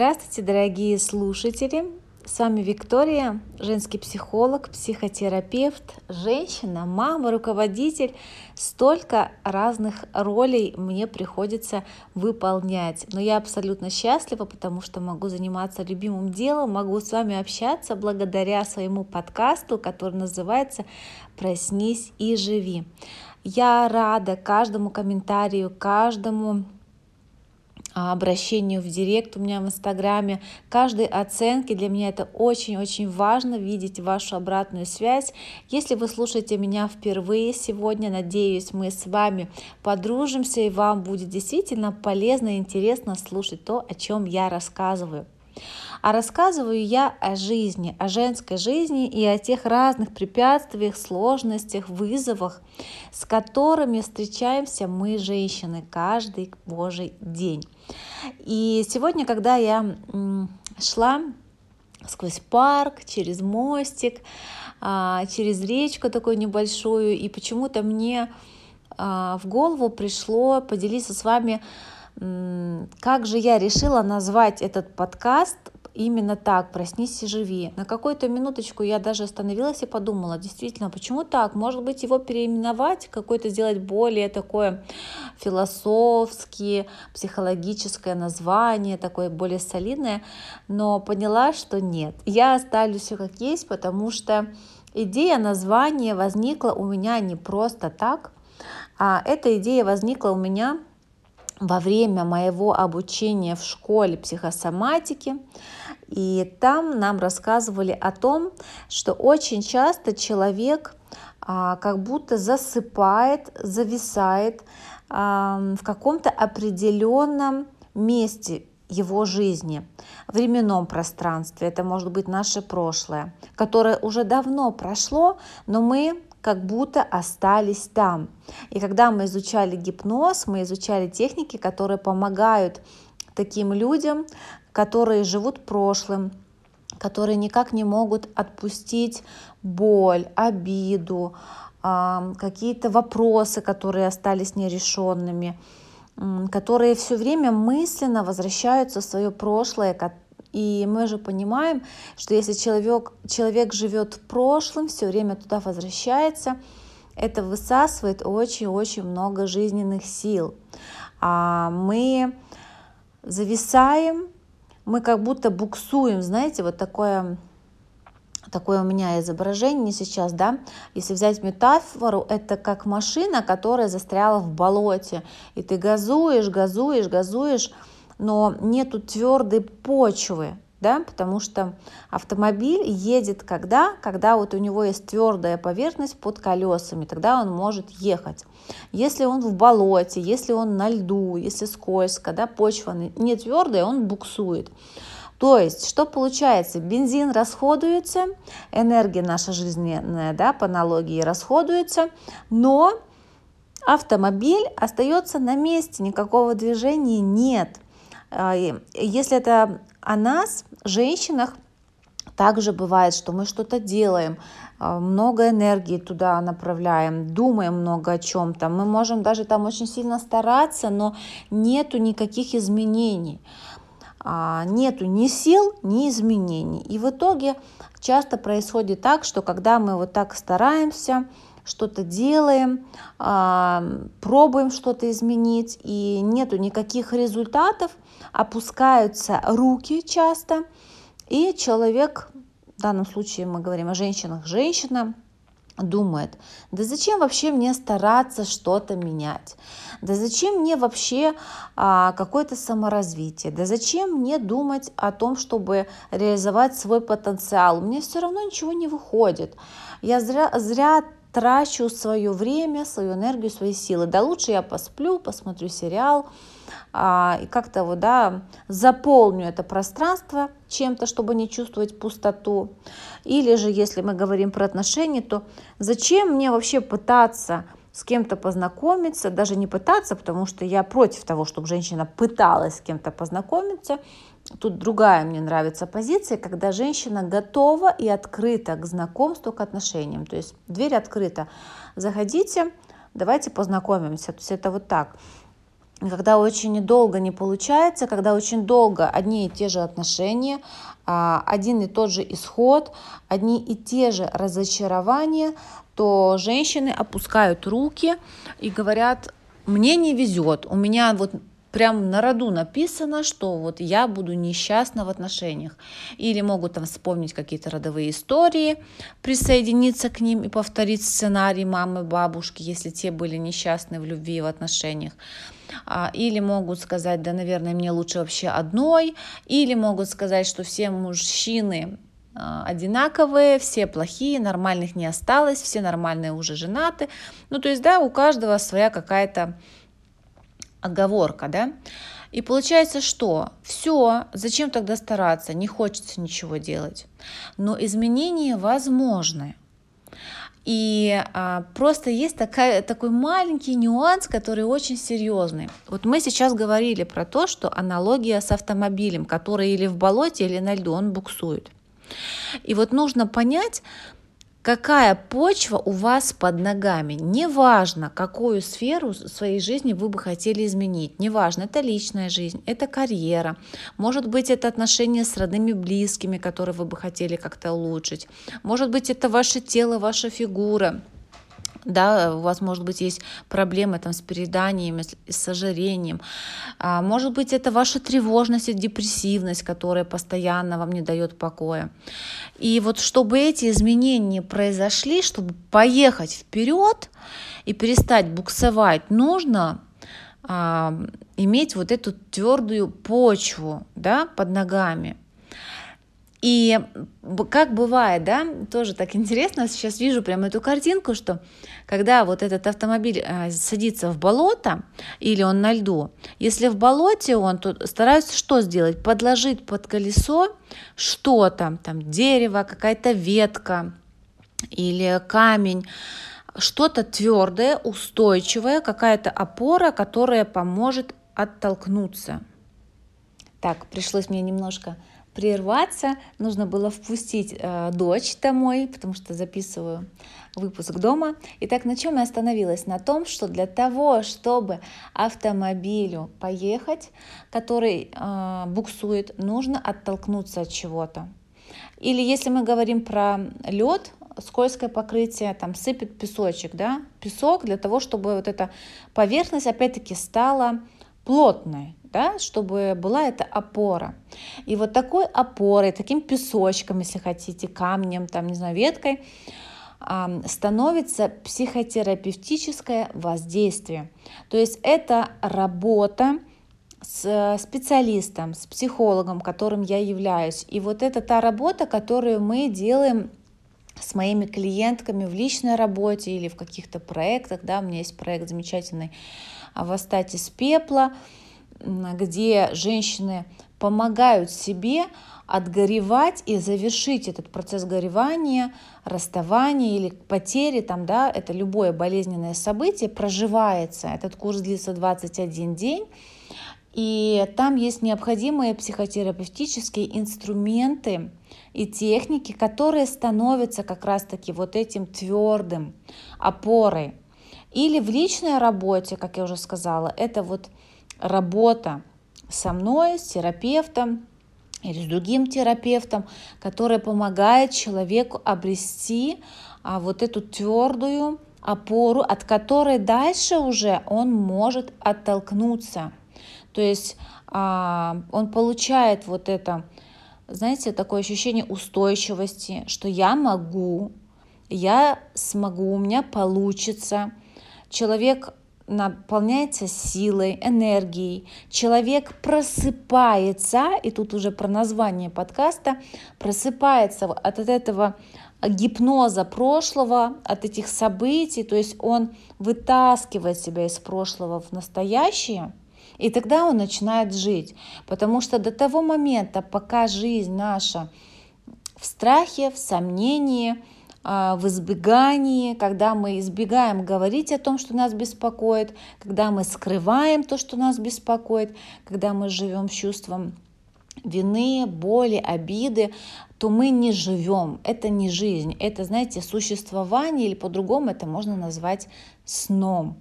Здравствуйте, дорогие слушатели! С вами Виктория, женский психолог, психотерапевт, женщина, мама, руководитель. Столько разных ролей мне приходится выполнять. Но я абсолютно счастлива, потому что могу заниматься любимым делом, могу с вами общаться благодаря своему подкасту, который называется «Проснись и живи». Я рада каждому комментарию, каждому обращению в директ у меня в инстаграме, каждой оценки. Для меня это очень-очень важно видеть вашу обратную связь. Если вы слушаете меня впервые сегодня, надеюсь, мы с вами подружимся и вам будет действительно полезно и интересно слушать то, о чем я рассказываю. А рассказываю я о жизни, о женской жизни и о тех разных препятствиях, сложностях, вызовах, с которыми встречаемся мы, женщины, каждый божий день. И сегодня, когда я шла сквозь парк, через мостик, а, через речку такую небольшую, и почему-то мне а, в голову пришло поделиться с вами, как же я решила назвать этот подкаст именно так, проснись и живи. На какую-то минуточку я даже остановилась и подумала, действительно, почему так? Может быть, его переименовать, какое-то сделать более такое философские, психологическое название, такое более солидное, но поняла, что нет. Я оставлю все как есть, потому что идея названия возникла у меня не просто так, а эта идея возникла у меня во время моего обучения в школе психосоматики. И там нам рассказывали о том, что очень часто человек а, как будто засыпает, зависает а, в каком-то определенном месте его жизни, временном пространстве. Это может быть наше прошлое, которое уже давно прошло, но мы как будто остались там. И когда мы изучали гипноз, мы изучали техники, которые помогают таким людям, которые живут прошлым, которые никак не могут отпустить боль, обиду, какие-то вопросы, которые остались нерешенными, которые все время мысленно возвращаются в свое прошлое, и мы же понимаем, что если человек, человек живет в прошлом, все время туда возвращается, это высасывает очень-очень много жизненных сил. А мы зависаем, мы как будто буксуем, знаете, вот такое такое у меня изображение сейчас, да, если взять метафору, это как машина, которая застряла в болоте, и ты газуешь, газуешь, газуешь, но нету твердой почвы, да, потому что автомобиль едет когда? Когда вот у него есть твердая поверхность под колесами, тогда он может ехать. Если он в болоте, если он на льду, если скользко, да, почва не твердая, он буксует. То есть, что получается? Бензин расходуется, энергия наша жизненная, да, по аналогии расходуется, но автомобиль остается на месте, никакого движения нет – если это о нас, женщинах, также бывает, что мы что-то делаем, а, много энергии туда направляем, думаем много о чем-то. Мы можем даже там очень сильно стараться, но нету никаких изменений. А, нету ни сил, ни изменений. И в итоге часто происходит так, что когда мы вот так стараемся, что-то делаем, пробуем что-то изменить, и нету никаких результатов, опускаются руки часто, и человек, в данном случае мы говорим о женщинах, женщина думает, да зачем вообще мне стараться что-то менять? Да зачем мне вообще а, какое-то саморазвитие? Да зачем мне думать о том, чтобы реализовать свой потенциал? У меня все равно ничего не выходит. Я зря, зря трачу свое время, свою энергию, свои силы. Да лучше я посплю, посмотрю сериал и как-то вот, да, заполню это пространство чем-то, чтобы не чувствовать пустоту. Или же, если мы говорим про отношения, то зачем мне вообще пытаться с кем-то познакомиться, даже не пытаться, потому что я против того, чтобы женщина пыталась с кем-то познакомиться. Тут другая мне нравится позиция, когда женщина готова и открыта к знакомству, к отношениям. То есть дверь открыта. Заходите, давайте познакомимся. То есть это вот так. Когда очень долго не получается, когда очень долго одни и те же отношения, а, один и тот же исход, одни и те же разочарования, то женщины опускают руки и говорят, мне не везет, у меня вот прям на роду написано, что вот я буду несчастна в отношениях. Или могут там вспомнить какие-то родовые истории, присоединиться к ним и повторить сценарий мамы, бабушки, если те были несчастны в любви и в отношениях. А, или могут сказать, да, наверное, мне лучше вообще одной. Или могут сказать, что все мужчины а, одинаковые, все плохие, нормальных не осталось, все нормальные уже женаты. Ну, то есть, да, у каждого своя какая-то оговорка, да? И получается, что все, зачем тогда стараться, не хочется ничего делать. Но изменения возможны. И а, просто есть такая, такой маленький нюанс, который очень серьезный. Вот мы сейчас говорили про то, что аналогия с автомобилем, который или в болоте, или на льду, он буксует. И вот нужно понять, какая почва у вас под ногами. Неважно, какую сферу своей жизни вы бы хотели изменить. Неважно, это личная жизнь, это карьера, может быть, это отношения с родными близкими, которые вы бы хотели как-то улучшить. Может быть, это ваше тело, ваша фигура да, у вас, может быть, есть проблемы там, с перееданием, с ожирением. А, может быть, это ваша тревожность и депрессивность, которая постоянно вам не дает покоя. И вот чтобы эти изменения произошли, чтобы поехать вперед и перестать буксовать, нужно а, иметь вот эту твердую почву да, под ногами. И как бывает, да, тоже так интересно, сейчас вижу прямо эту картинку, что когда вот этот автомобиль э, садится в болото или он на льду, если в болоте он, то стараются что сделать? Подложить под колесо что-то, там дерево, какая-то ветка или камень, что-то твердое, устойчивое, какая-то опора, которая поможет оттолкнуться. Так, пришлось мне немножко прерваться, нужно было впустить э, дочь домой, потому что записываю выпуск дома. Итак, на чем я остановилась? На том, что для того, чтобы автомобилю поехать, который э, буксует, нужно оттолкнуться от чего-то. Или если мы говорим про лед, скользкое покрытие, там сыпет песочек, да, песок для того, чтобы вот эта поверхность опять-таки стала плотной да, чтобы была эта опора. И вот такой опорой, таким песочком, если хотите, камнем, там, не знаю, веткой, становится психотерапевтическое воздействие. То есть это работа с специалистом, с психологом, которым я являюсь. И вот это та работа, которую мы делаем с моими клиентками в личной работе или в каких-то проектах. Да, у меня есть проект замечательный «Восстать из пепла», где женщины помогают себе отгоревать и завершить этот процесс горевания, расставания или потери, там, да, это любое болезненное событие, проживается. Этот курс длится 21 день. И там есть необходимые психотерапевтические инструменты и техники, которые становятся как раз-таки вот этим твердым опорой. Или в личной работе, как я уже сказала, это вот работа со мной, с терапевтом или с другим терапевтом, которая помогает человеку обрести а, вот эту твердую опору, от которой дальше уже он может оттолкнуться. То есть а, он получает вот это, знаете, такое ощущение устойчивости, что я могу, я смогу, у меня получится. Человек наполняется силой, энергией, человек просыпается, и тут уже про название подкаста, просыпается от этого гипноза прошлого, от этих событий, то есть он вытаскивает себя из прошлого в настоящее, и тогда он начинает жить, потому что до того момента, пока жизнь наша в страхе, в сомнении, в избегании, когда мы избегаем говорить о том, что нас беспокоит, когда мы скрываем то, что нас беспокоит, когда мы живем чувством вины, боли, обиды, то мы не живем. Это не жизнь. Это, знаете, существование или по-другому это можно назвать сном.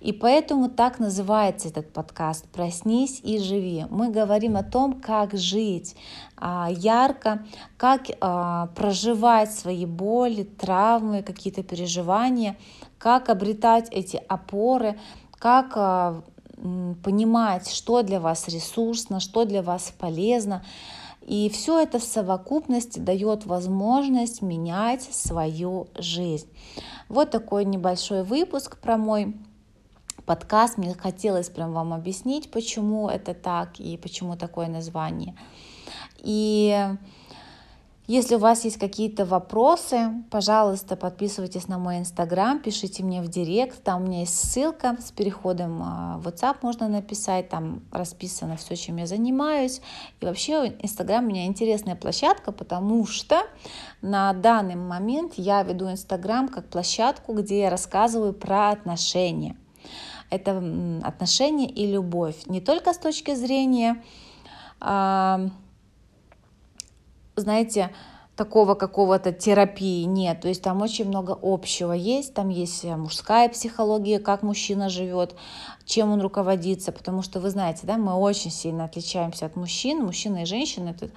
И поэтому так называется этот подкаст «Проснись и живи». Мы говорим о том, как жить а, ярко, как а, проживать свои боли, травмы, какие-то переживания, как обретать эти опоры, как а, понимать, что для вас ресурсно, что для вас полезно. И все это в совокупности дает возможность менять свою жизнь. Вот такой небольшой выпуск про мой подкаст. Мне хотелось прям вам объяснить, почему это так и почему такое название. И если у вас есть какие-то вопросы, пожалуйста, подписывайтесь на мой инстаграм, пишите мне в директ, там у меня есть ссылка с переходом а, в WhatsApp можно написать, там расписано все, чем я занимаюсь. И вообще инстаграм у меня интересная площадка, потому что на данный момент я веду инстаграм как площадку, где я рассказываю про отношения. Это отношения и любовь, не только с точки зрения а, знаете, такого какого-то терапии нет. То есть там очень много общего есть. Там есть э, мужская психология, как мужчина живет, чем он руководится. Потому что вы знаете, да, мы очень сильно отличаемся от мужчин. Мужчина и женщина это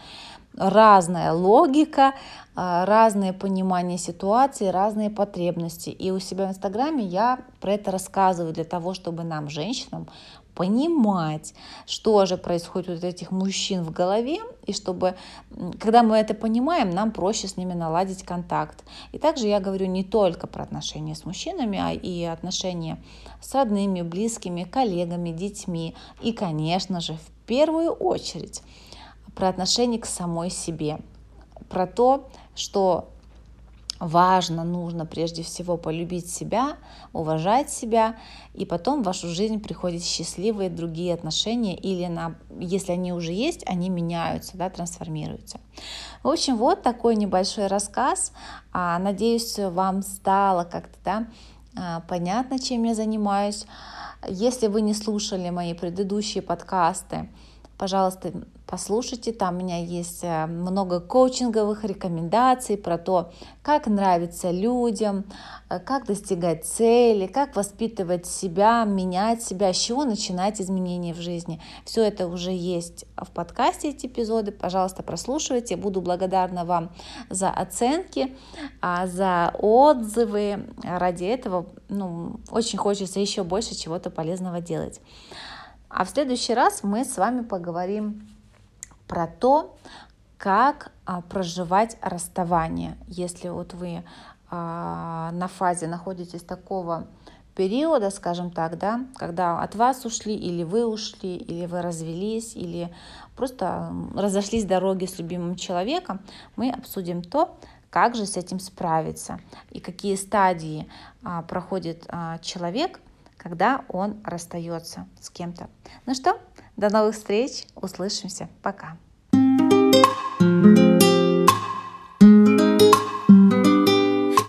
разная логика, а, разное понимание ситуации, разные потребности. И у себя в Инстаграме я про это рассказываю для того, чтобы нам, женщинам, понимать, что же происходит у этих мужчин в голове, и чтобы, когда мы это понимаем, нам проще с ними наладить контакт. И также я говорю не только про отношения с мужчинами, а и отношения с родными, близкими, коллегами, детьми. И, конечно же, в первую очередь про отношение к самой себе, про то, что важно, нужно прежде всего полюбить себя, уважать себя, и потом в вашу жизнь приходят счастливые другие отношения, или на, если они уже есть, они меняются, да, трансформируются. В общем, вот такой небольшой рассказ. А, надеюсь, вам стало как-то да, а, понятно, чем я занимаюсь. Если вы не слушали мои предыдущие подкасты, пожалуйста, послушайте, там у меня есть э, много коучинговых рекомендаций про то, как нравиться людям, э, как достигать цели, как воспитывать себя, менять себя, с чего начинать изменения в жизни. Все это уже есть в подкасте, эти эпизоды. Пожалуйста, прослушивайте. Буду благодарна вам за оценки, а, за отзывы. Ради этого ну, очень хочется еще больше чего-то полезного делать. А в следующий раз мы с вами поговорим про то, как а, проживать расставание, если вот вы а, на фазе находитесь такого периода, скажем так, да, когда от вас ушли, или вы ушли, или вы развелись, или просто разошлись дороги с любимым человеком, мы обсудим то, как же с этим справиться и какие стадии а, проходит а, человек – когда он расстается с кем-то. Ну что, до новых встреч, услышимся, пока.